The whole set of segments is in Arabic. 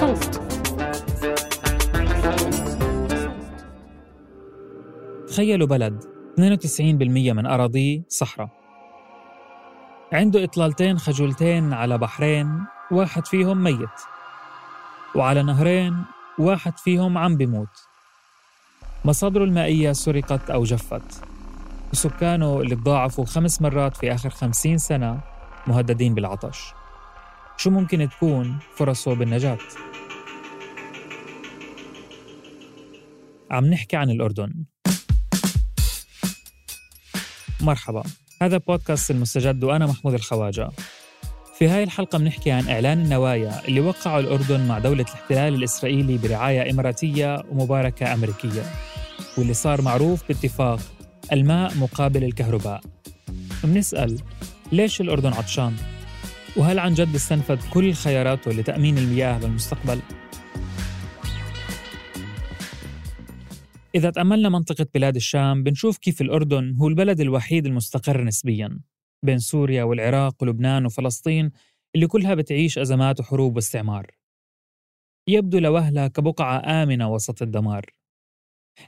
صوت تخيلوا بلد 92% من أراضيه صحراء. عنده إطلالتين خجولتين على بحرين واحد فيهم ميت. وعلى نهرين واحد فيهم عم بيموت. مصادره المائية سرقت أو جفت. وسكانه اللي تضاعفوا خمس مرات في آخر خمسين سنة مهددين بالعطش. شو ممكن تكون فرصه بالنجاة؟ عم نحكي عن الأردن مرحبا هذا بودكاست المستجد وأنا محمود الخواجة في هاي الحلقة بنحكي عن إعلان النوايا اللي وقعه الأردن مع دولة الاحتلال الإسرائيلي برعاية إماراتية ومباركة أمريكية واللي صار معروف باتفاق الماء مقابل الكهرباء بنسأل ليش الأردن عطشان؟ وهل عن جد استنفذ كل خياراته لتأمين المياه بالمستقبل؟ إذا تأملنا منطقة بلاد الشام بنشوف كيف الأردن هو البلد الوحيد المستقر نسبياً بين سوريا والعراق ولبنان وفلسطين اللي كلها بتعيش أزمات وحروب واستعمار. يبدو لوهلة كبقعة آمنة وسط الدمار.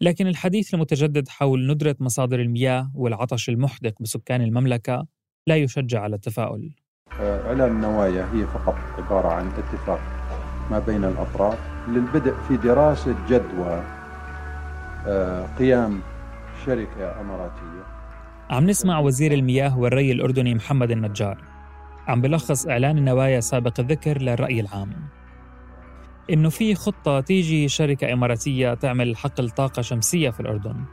لكن الحديث المتجدد حول ندرة مصادر المياه والعطش المحدق بسكان المملكة لا يشجع على التفاؤل. إعلان النوايا هي فقط عبارة عن اتفاق ما بين الأطراف للبدء في دراسة جدوى قيام شركة أماراتية. عم نسمع وزير المياه والري الأردني محمد النجار عم بلخص إعلان النوايا سابق الذكر للرأي العام. إنه في خطة تيجي شركة إماراتية تعمل حقل طاقة شمسية في الأردن.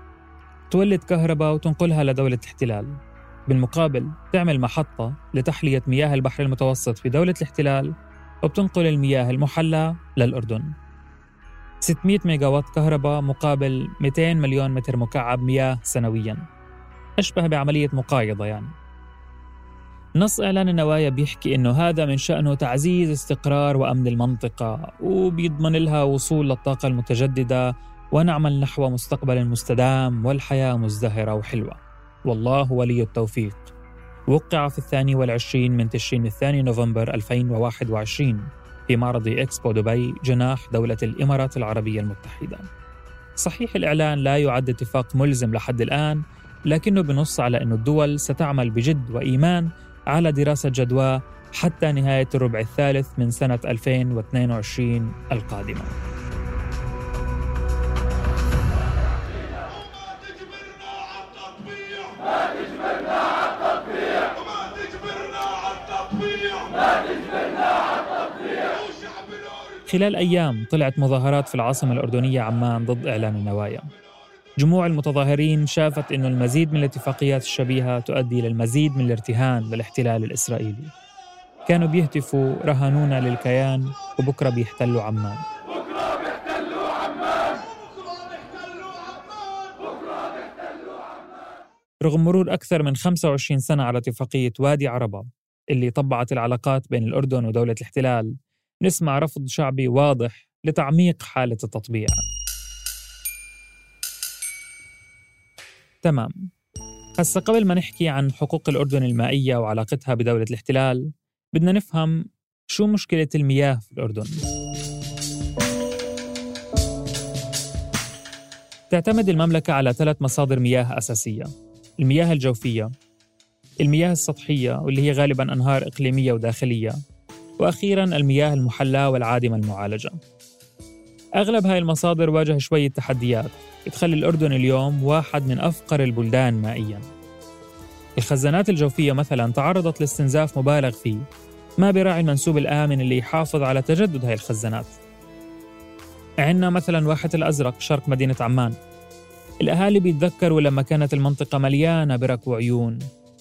تولد كهرباء وتنقلها لدولة الاحتلال. بالمقابل تعمل محطة لتحلية مياه البحر المتوسط في دولة الاحتلال وبتنقل المياه المحلى للأردن. 600 ميجا وات كهرباء مقابل 200 مليون متر مكعب مياه سنوياً. أشبه بعملية مقايضة يعني. نص إعلان النوايا بيحكي إنه هذا من شأنه تعزيز استقرار وأمن المنطقة وبيضمن لها وصول للطاقة المتجددة ونعمل نحو مستقبل مستدام والحياة مزدهرة وحلوة. والله ولي التوفيق. وقع في الثاني والعشرين من تشرين الثاني نوفمبر 2021 في معرض إكسبو دبي جناح دولة الإمارات العربية المتحدة. صحيح الإعلان لا يعد اتفاق ملزم لحد الآن لكنه بنص على أن الدول ستعمل بجد وإيمان على دراسة جدوى حتى نهاية الربع الثالث من سنة 2022 القادمة. خلال أيام طلعت مظاهرات في العاصمة الأردنية عمان ضد إعلان النوايا. جموع المتظاهرين شافت أن المزيد من الاتفاقيات الشبيهة تؤدي إلى المزيد من الارتهان للاحتلال الإسرائيلي. كانوا بيهتفوا رهانونا للكيان وبكرة بيحتلوا عمان. رغم مرور أكثر من 25 سنة على اتفاقية وادي عربة اللي طبعت العلاقات بين الأردن ودولة الاحتلال نسمع رفض شعبي واضح لتعميق حالة التطبيع. تمام. هسا قبل ما نحكي عن حقوق الأردن المائية وعلاقتها بدولة الاحتلال بدنا نفهم شو مشكلة المياه في الأردن. تعتمد المملكة على ثلاث مصادر مياه أساسية. المياه الجوفية المياه السطحية واللي هي غالبا أنهار إقليمية وداخلية. وأخيرا المياه المحلاة والعادمة المعالجة. أغلب هاي المصادر واجه شوية تحديات بتخلي الأردن اليوم واحد من أفقر البلدان مائياً. الخزانات الجوفية مثلا تعرضت لاستنزاف مبالغ فيه ما براعي المنسوب الآمن اللي يحافظ على تجدد هاي الخزانات. عندنا مثلا واحة الأزرق شرق مدينة عمان. الأهالي بيتذكروا لما كانت المنطقة مليانة برك وعيون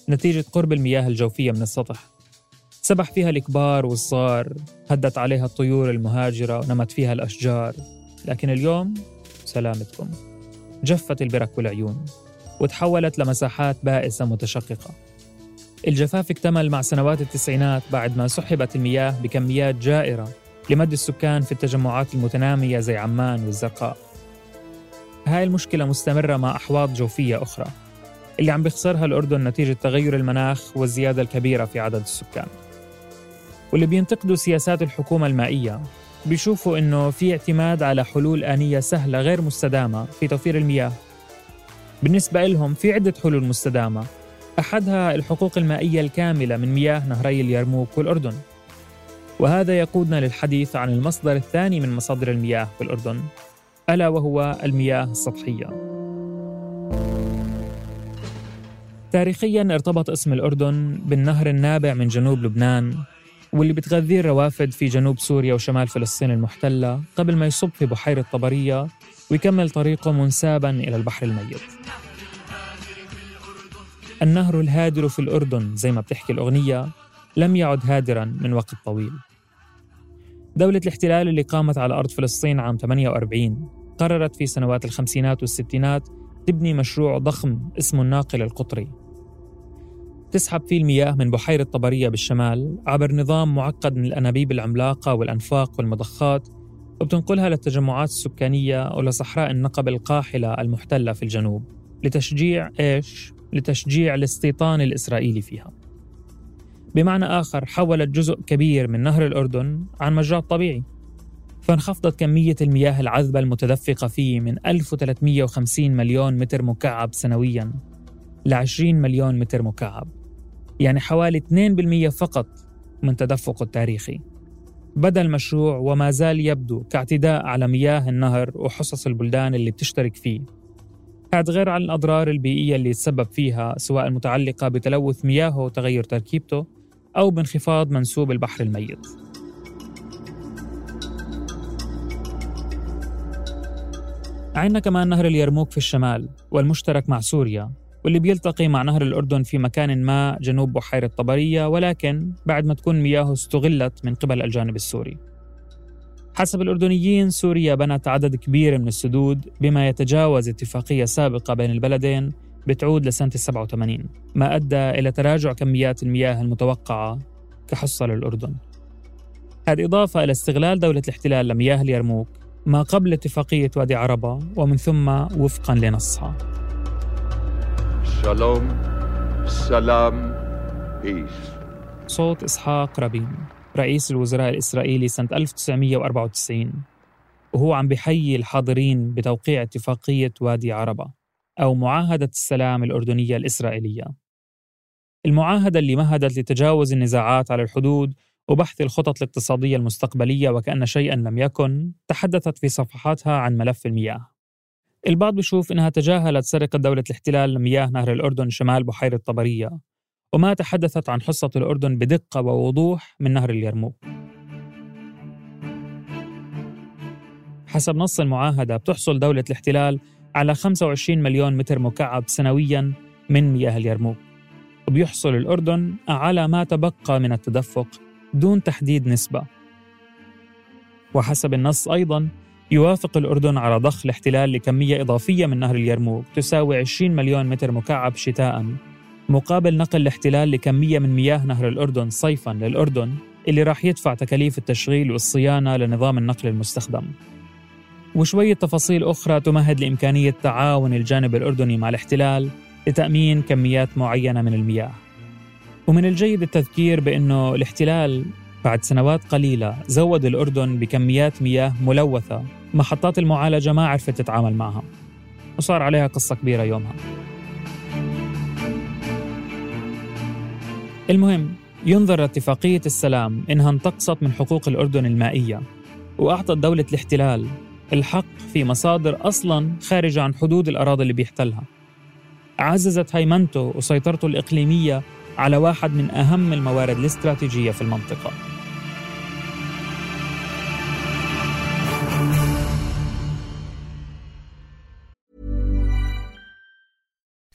نتيجة قرب المياه الجوفية من السطح. سبح فيها الكبار والصغار هدت عليها الطيور المهاجرة ونمت فيها الأشجار. لكن اليوم سلامتكم. جفت البرك والعيون وتحولت لمساحات بائسة متشققة. الجفاف اكتمل مع سنوات التسعينات بعد ما سحبت المياه بكميات جائرة لمد السكان في التجمعات المتنامية زي عمان والزرقاء. هاي المشكلة مستمرة مع أحواض جوفية أخرى اللي عم بيخسرها الأردن نتيجة تغير المناخ والزيادة الكبيرة في عدد السكان. واللي بينتقدوا سياسات الحكومة المائية بيشوفوا إنه في اعتماد على حلول آنية سهلة غير مستدامة في توفير المياه. بالنسبة لهم في عدة حلول مستدامة. أحدها الحقوق المائية الكاملة من مياه نهري اليرموك والأردن. وهذا يقودنا للحديث عن المصدر الثاني من مصادر المياه في الأردن ألا وهو المياه السطحية. تاريخيا ارتبط اسم الأردن بالنهر النابع من جنوب لبنان واللي بتغذيه الروافد في جنوب سوريا وشمال فلسطين المحتلة قبل ما يصب في بحيرة طبرية ويكمل طريقه منسابا إلى البحر الميت. النهر الهادر في الأردن زي ما بتحكي الأغنية لم يعد هادرا من وقت طويل. دولة الاحتلال اللي قامت على أرض فلسطين عام 48 قررت في سنوات الخمسينات والستينات تبني مشروع ضخم اسمه الناقل القطري. تسحب فيه المياه من بحيرة طبرية بالشمال عبر نظام معقد من الأنابيب العملاقة والأنفاق والمضخات وبتنقلها للتجمعات السكانية ولصحراء النقب القاحلة المحتلة في الجنوب لتشجيع إيش؟ لتشجيع الاستيطان الإسرائيلي فيها بمعنى آخر حولت جزء كبير من نهر الأردن عن مجرى طبيعي فانخفضت كمية المياه العذبة المتدفقة فيه من 1350 مليون متر مكعب سنوياً ل 20 مليون متر مكعب يعني حوالي 2% فقط من تدفقه التاريخي. بدا المشروع وما زال يبدو كاعتداء على مياه النهر وحصص البلدان اللي بتشترك فيه. هذا غير عن الأضرار البيئية اللي يتسبب فيها سواء المتعلقة بتلوث مياهه وتغير تركيبته أو بانخفاض منسوب البحر الميت. عندنا كمان نهر اليرموك في الشمال والمشترك مع سوريا. واللي بيلتقي مع نهر الأردن في مكان ما جنوب بحيرة طبرية ولكن بعد ما تكون مياهه استغلت من قبل الجانب السوري. حسب الأردنيين سوريا بنت عدد كبير من السدود بما يتجاوز اتفاقية سابقة بين البلدين بتعود لسنة 87 ما أدى إلى تراجع كميات المياه المتوقعة كحصة للأردن. هذه إضافة إلى استغلال دولة الاحتلال لمياه اليرموك ما قبل اتفاقية وادي عربة ومن ثم وفقا لنصها. شالوم سلام بيس صوت إسحاق رابين رئيس الوزراء الإسرائيلي سنة 1994 وهو عم بحيي الحاضرين بتوقيع اتفاقية وادي عربة أو معاهدة السلام الأردنية الإسرائيلية. المعاهدة اللي مهدت لتجاوز النزاعات على الحدود وبحث الخطط الاقتصادية المستقبلية وكأن شيئا لم يكن تحدثت في صفحاتها عن ملف المياه. البعض بيشوف إنها تجاهلت سرقة دولة الاحتلال لمياه نهر الأردن شمال بحيرة طبرية وما تحدثت عن حصة الأردن بدقة ووضوح من نهر اليرموك. حسب نص المعاهدة بتحصل دولة الاحتلال على 25 مليون متر مكعب سنويا من مياه اليرموك وبيحصل الأردن على ما تبقى من التدفق دون تحديد نسبة. وحسب النص أيضا يوافق الأردن على ضخ الاحتلال لكمية إضافية من نهر اليرموك تساوي 20 مليون متر مكعب شتاء. مقابل نقل الاحتلال لكمية من مياه نهر الأردن صيفا للأردن اللي راح يدفع تكاليف التشغيل والصيانة لنظام النقل المستخدم. وشوية تفاصيل أخرى تمهد لإمكانية تعاون الجانب الأردني مع الاحتلال لتأمين كميات معينة من المياه. ومن الجيد التذكير بأنه الاحتلال بعد سنوات قليلة زود الأردن بكميات مياه ملوثة محطات المعالجة ما عرفت تتعامل معها وصار عليها قصة كبيرة يومها. المهم ينظر اتفاقية السلام إنها انتقصت من حقوق الأردن المائية وأعطت دولة الاحتلال الحق في مصادر أصلا خارجة عن حدود الأراضي اللي بيحتلها. عززت هيمنته وسيطرته الإقليمية على واحد من أهم الموارد الاستراتيجية في المنطقة.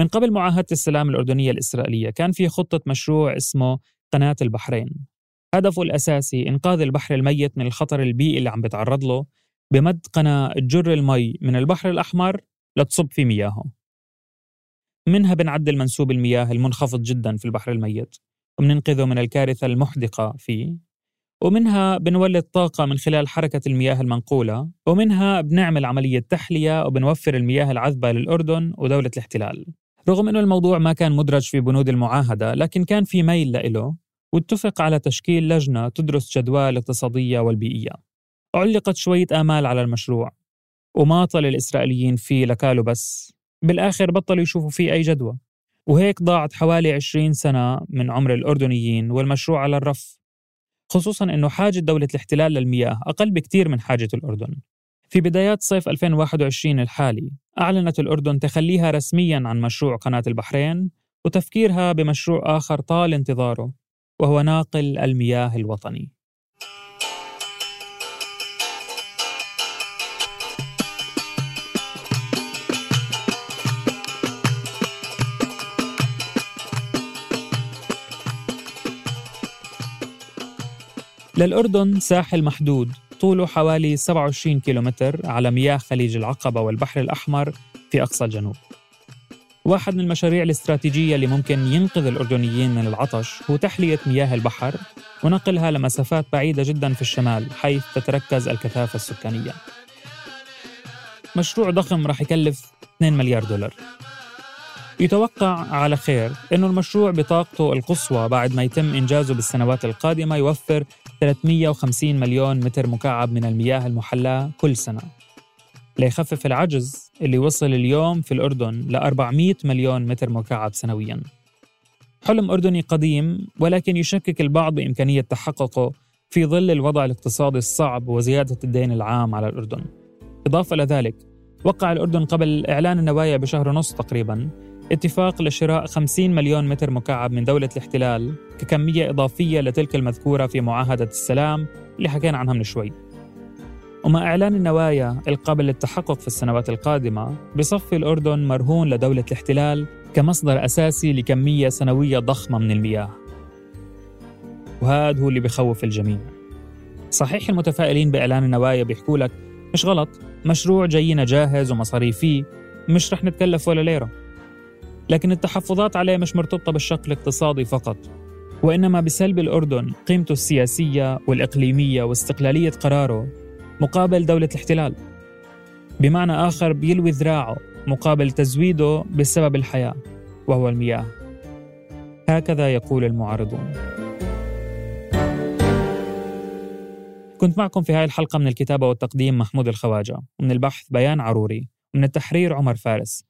من قبل معاهدة السلام الأردنية الإسرائيلية كان في خطة مشروع اسمه قناة البحرين. هدفه الأساسي إنقاذ البحر الميت من الخطر البيئي اللي عم بيتعرض له بمد قناة تجر المي من البحر الأحمر لتصب في مياهه. منها بنعدل منسوب المياه المنخفض جدا في البحر الميت وبننقذه من الكارثة المحدقة فيه. ومنها بنولد طاقة من خلال حركة المياه المنقولة. ومنها بنعمل عملية تحلية وبنوفر المياه العذبة للأردن ودولة الاحتلال. رغم أنه الموضوع ما كان مدرج في بنود المعاهدة لكن كان في ميل لإله واتفق على تشكيل لجنة تدرس جدوى الاقتصادية والبيئية. علقت شوية آمال على المشروع وماطل الإسرائيليين فيه لكاله بس. بالآخر بطلوا يشوفوا فيه أي جدوى. وهيك ضاعت حوالي 20 سنة من عمر الأردنيين والمشروع على الرف خصوصا أنه حاجة دولة الاحتلال للمياه أقل بكتير من حاجة الأردن. في بدايات صيف 2021 الحالي أعلنت الأردن تخليها رسميا عن مشروع قناة البحرين وتفكيرها بمشروع آخر طال انتظاره وهو ناقل المياه الوطني. للأردن ساحل محدود طوله حوالي 27 كيلومتر على مياه خليج العقبة والبحر الأحمر في أقصى الجنوب. واحد من المشاريع الاستراتيجية اللي ممكن ينقذ الأردنيين من العطش هو تحلية مياه البحر ونقلها لمسافات بعيدة جدا في الشمال حيث تتركز الكثافة السكانية. مشروع ضخم راح يكلف 2 مليار دولار. يتوقع على خير أنه المشروع بطاقته القصوى بعد ما يتم إنجازه بالسنوات القادمة يوفر 350 مليون متر مكعب من المياه المحلاة كل سنة. ليخفف العجز اللي وصل اليوم في الأردن ل 400 مليون متر مكعب سنوياً. حلم أردني قديم ولكن يشكك البعض بإمكانية تحققه في ظل الوضع الاقتصادي الصعب وزيادة الدين العام على الأردن. إضافة إلى ذلك وقع الأردن قبل إعلان النوايا بشهر ونص تقريبا اتفاق لشراء 50 مليون متر مكعب من دولة الاحتلال ككمية إضافية لتلك المذكورة في معاهدة السلام اللي حكينا عنها من شوي. ومع إعلان النوايا القابل للتحقق في السنوات القادمة بصفي الأردن مرهون لدولة الاحتلال كمصدر أساسي لكمية سنوية ضخمة من المياه. وهذا هو اللي بخوف الجميع. صحيح المتفائلين بإعلان النوايا بيحكوا لك مش غلط مشروع جاينا جاهز ومصاريفيه مش رح نتكلف ولا ليرة. لكن التحفظات عليه مش مرتبطة بالشق الاقتصادي فقط وإنما بسلب الأردن قيمته السياسية والإقليمية واستقلالية قراره مقابل دولة الاحتلال. بمعنى آخر بيلوي ذراعه مقابل تزويده بسبب الحياة وهو المياه. هكذا يقول المعارضون. كنت معكم في هاي الحلقة من الكتابة والتقديم محمود الخواجة ومن البحث بيان عروري ومن التحرير عمر فارس.